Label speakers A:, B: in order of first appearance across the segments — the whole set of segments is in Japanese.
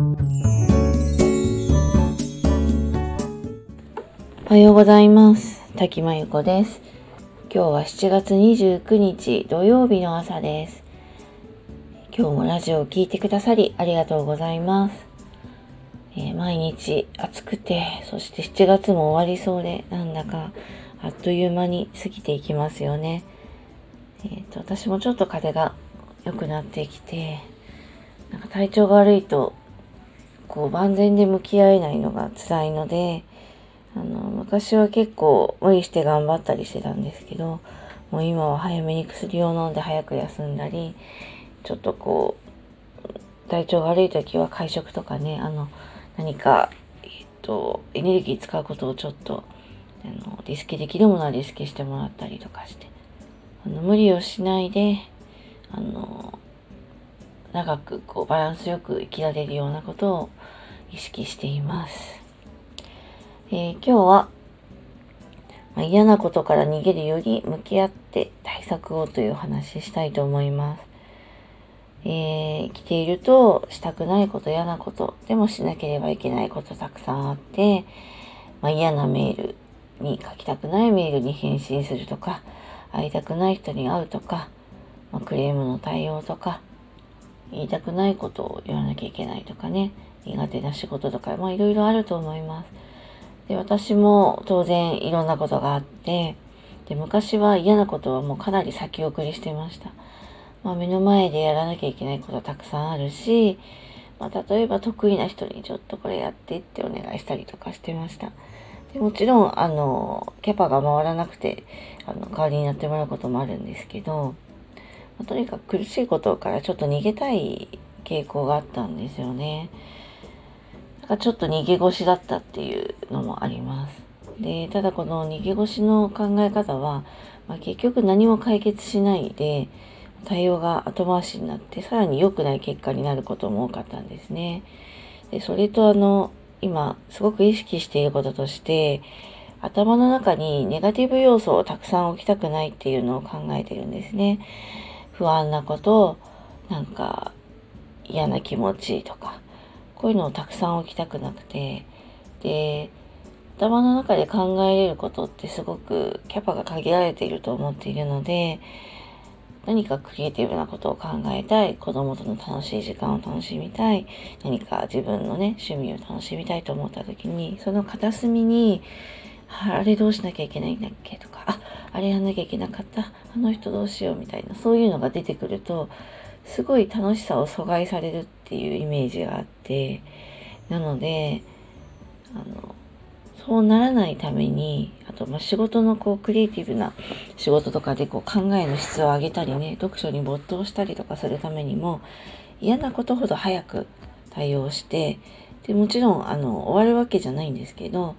A: おはようございます。滝真由子です。今日は7月29日土曜日の朝です。今日もラジオを聴いてくださりありがとうございます、えー、毎日暑くてそして7月も終わりそうでなんだかあっという間に過ぎていきますよね。えーと、私もちょっと風が良くなってきてなんか体調が悪いとこう万全で向き合えないのが辛いのであの昔は結構無理して頑張ったりしてたんですけどもう今は早めに薬を飲んで早く休んだりちょっとこう体調悪い時は会食とかねあの何か、えっと、エネルギー使うことをちょっとあのリスケできるものはリスケしてもらったりとかしてあの無理をしないであの長くこうバランスよく生きられるようなことを意識しています。えー、今日は、まあ、嫌なことから逃げるより向き合って対策をという話したいと思います。えー、生きているとしたくないこと嫌なことでもしなければいけないことたくさんあって、まあ、嫌なメールに書きたくないメールに返信するとか会いたくない人に会うとか、まあ、クレームの対応とか言いたくないことを言わなきゃいけないとかね苦手な仕事とかまあいろいろあると思いますで私も当然いろんなことがあってで昔は嫌なことはもうかなり先送りしてましたまあ、目の前でやらなきゃいけないことたくさんあるし、まあ、例えば得意な人にちょっとこれやってってお願いしたりとかしてました。でもちろん、あの、キャパが回らなくて、あの、代わりになってもらうこともあるんですけど、まあ、とにかく苦しいことからちょっと逃げたい傾向があったんですよね。だかちょっと逃げ腰だったっていうのもあります。で、ただこの逃げ腰の考え方は、まあ、結局何も解決しないで、対応が後回しになってさらに良くない結果になることも多かったんですね。でそれとあの今すごく意識していることとして頭の中にネガティブ要素をたくさん置きたくないっていうのを考えてるんですね。不安なこと、なんか嫌な気持ちとか、こういうのをたくさん置きたくなくて、で、頭の中で考えれることってすごくキャパが限られていると思っているので、何かクリエイティブなことを考えたい、子供との楽しい時間を楽しみたい、何か自分のね、趣味を楽しみたいと思った時に、その片隅に、あれどうしなきゃいけないんだっけとか、あ、あれやんなきゃいけなかった、あの人どうしようみたいな、そういうのが出てくると、すごい楽しさを阻害されるっていうイメージがあって、なので、あの、そうならないために、あと、ま、仕事のこう、クリエイティブな仕事とかでこう、考えの質を上げたりね、読書に没頭したりとかするためにも、嫌なことほど早く対応して、で、もちろん、あの、終わるわけじゃないんですけど、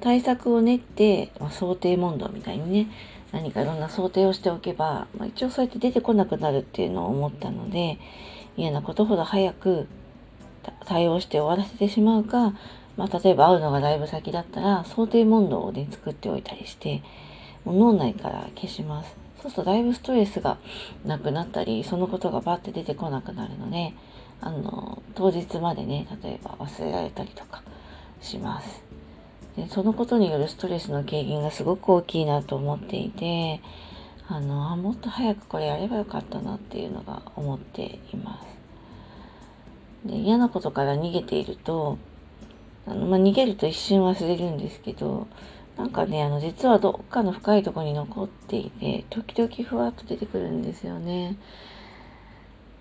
A: 対策を練って、まあ、想定問答みたいにね、何かいろんな想定をしておけば、まあ、一応そうやって出てこなくなるっていうのを思ったので、嫌なことほど早く対応して終わらせてしまうか、まあ、例えば会うのがだいぶ先だったら、想定問答をね、作っておいたりして、脳内から消します。そうするとだいぶストレスがなくなったり、そのことがバッて出てこなくなるので、あの、当日までね、例えば忘れられたりとかします。でそのことによるストレスの軽減がすごく大きいなと思っていて、あの、あ、もっと早くこれやればよかったなっていうのが思っています。で嫌なことから逃げていると、あの、まあ、逃げると一瞬忘れるんですけど、なんかね、あの、実はどっかの深いところに残っていて、時々ふわっと出てくるんですよね。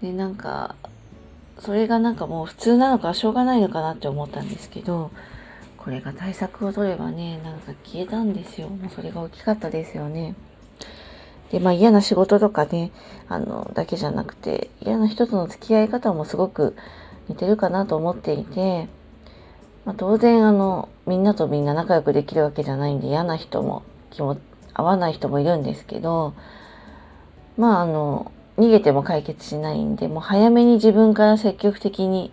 A: で、なんか、それがなんかもう普通なのかしょうがないのかなって思ったんですけど、これが対策を取ればね、なんか消えたんですよ。もうそれが大きかったですよね。で、まあ嫌な仕事とかね、あの、だけじゃなくて、嫌な人との付き合い方もすごく似てるかなと思っていて、まあ、当然あのみんなとみんな仲良くできるわけじゃないんで嫌な人も気も合わない人もいるんですけどまああの逃げても解決しないんでもう早めに自分から積極的に、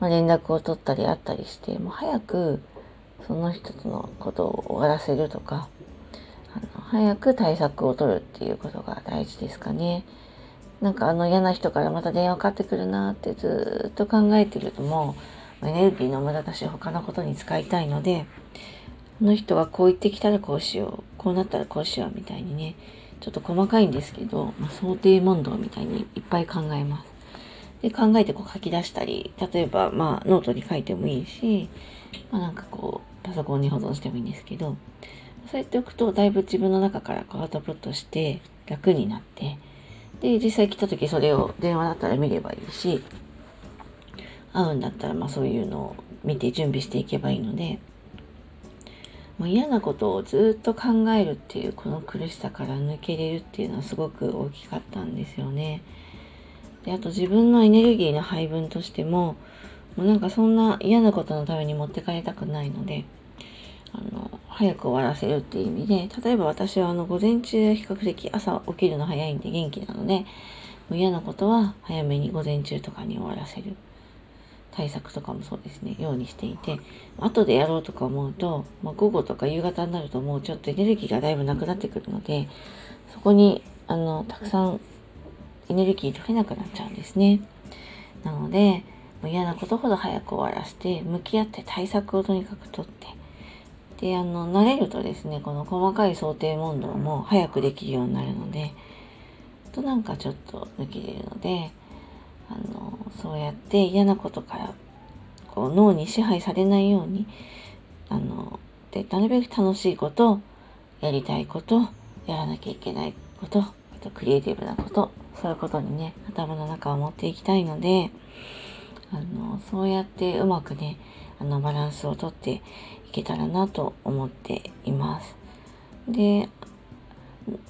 A: ま、連絡を取ったり会ったりしてもう早くその人とのことを終わらせるとかあの早く対策を取るっていうことが大事ですかね。なんかあの嫌な人からまた電話かかってくるなってずっと考えてるともうエネルギーの無駄だし他のことに使いたいのでこの人がこう言ってきたらこうしようこうなったらこうしようみたいにねちょっと細かいんですけど、まあ、想定問答みたいにいっぱい考えます。で考えてこう書き出したり例えばまあノートに書いてもいいし、まあ、なんかこうパソコンに保存してもいいんですけどそうやっておくとだいぶ自分の中からこうアウトプットして楽になってで実際来た時それを電話だったら見ればいいし会うんだったらまあそういうのを見て準備していけばいいのでもう嫌なことをずっと考えるっていうこの苦しさから抜けれるっていうのはすごく大きかったんですよね。であと自分のエネルギーの配分としてももうなんかそんな嫌なことのために持ってかれたくないのであの早く終わらせるっていう意味で例えば私はあの午前中比較的朝起きるの早いんで元気なのでもう嫌なことは早めに午前中とかに終わらせる。対策とかもそうですねようにしていて後でやろうとか思うと、まあ、午後とか夕方になるともうちょっとエネルギーがだいぶなくなってくるのでそこにあのたくさんエネルギー取れなくなっちゃうんですね。なので嫌なことほど早く終わらせて向き合って対策をとにかくとって。であの慣れるとですねこの細かい想定問答も早くできるようになるのでとなんかちょっと抜けれるのであのそうやって嫌なことからこう脳に支配されないようにあのでなるべく楽しいことやりたいことやらなきゃいけないことあとクリエイティブなことそういうことにね頭の中を持っていきたいのであのそうやってうまくねあのバランスをとっていけたらなと思っています。で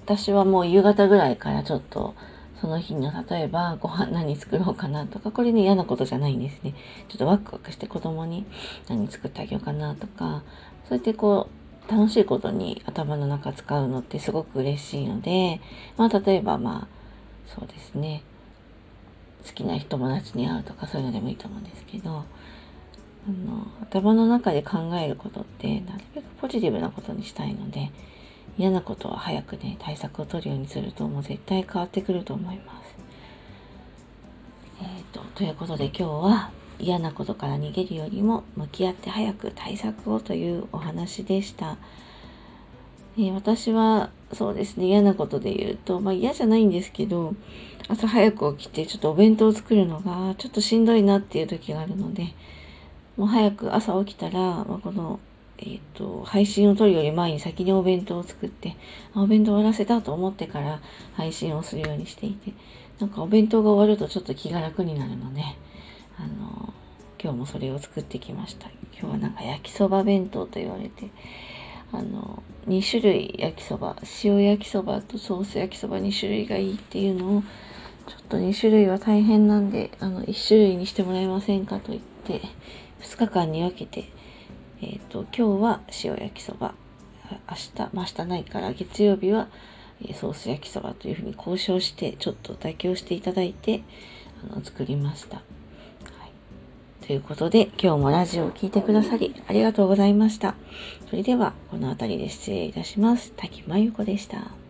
A: 私はもう夕方ぐらいからちょっとその日の例えばご飯何作ろうかなとかこれね嫌なことじゃないんですねちょっとワクワクして子供に何作ってあげようかなとかそうやってこう楽しいことに頭の中使うのってすごく嬉しいのでまあ例えばまあそうですね好きな友達に会うとかそういうのでもいいと思うんですけどあの頭の中で考えることってなるべくポジティブなことにしたいので嫌なことは早くね対策を取るようにするともう絶対変わってくると思います。えーと、ということで今日は嫌なことから逃げるよりも向き合って早く対策をというお話でした。えー、私はそうですね。嫌なことで言うと、まあ、嫌じゃないんですけど朝早く起きてちょっとお弁当を作るのがちょっとしんどいなっていう時があるのでもう早く朝起きたら、まあ、この、えーと、配信を撮るより前に先にお弁当を作ってお弁当終わらせたと思ってから配信をするようにしていてなんかお弁当が終わるとちょっと気が楽になるのであの今日もそれを作ってきました。今日はなんか焼きそば弁当と言われてあの2種類焼きそば塩焼きそばとソース焼きそば2種類がいいっていうのをちょっと2種類は大変なんであの1種類にしてもらえませんかと言って2日間に分けて、えーと、今日は塩焼きそば明日、まあ、明日ないから月曜日はソース焼きそばというふうに交渉してちょっと妥協していただいてあの作りました。ということで、今日もラジオを聴いてくださりありがとうございました。それでは、この辺りで失礼いたします。滝真由子でした。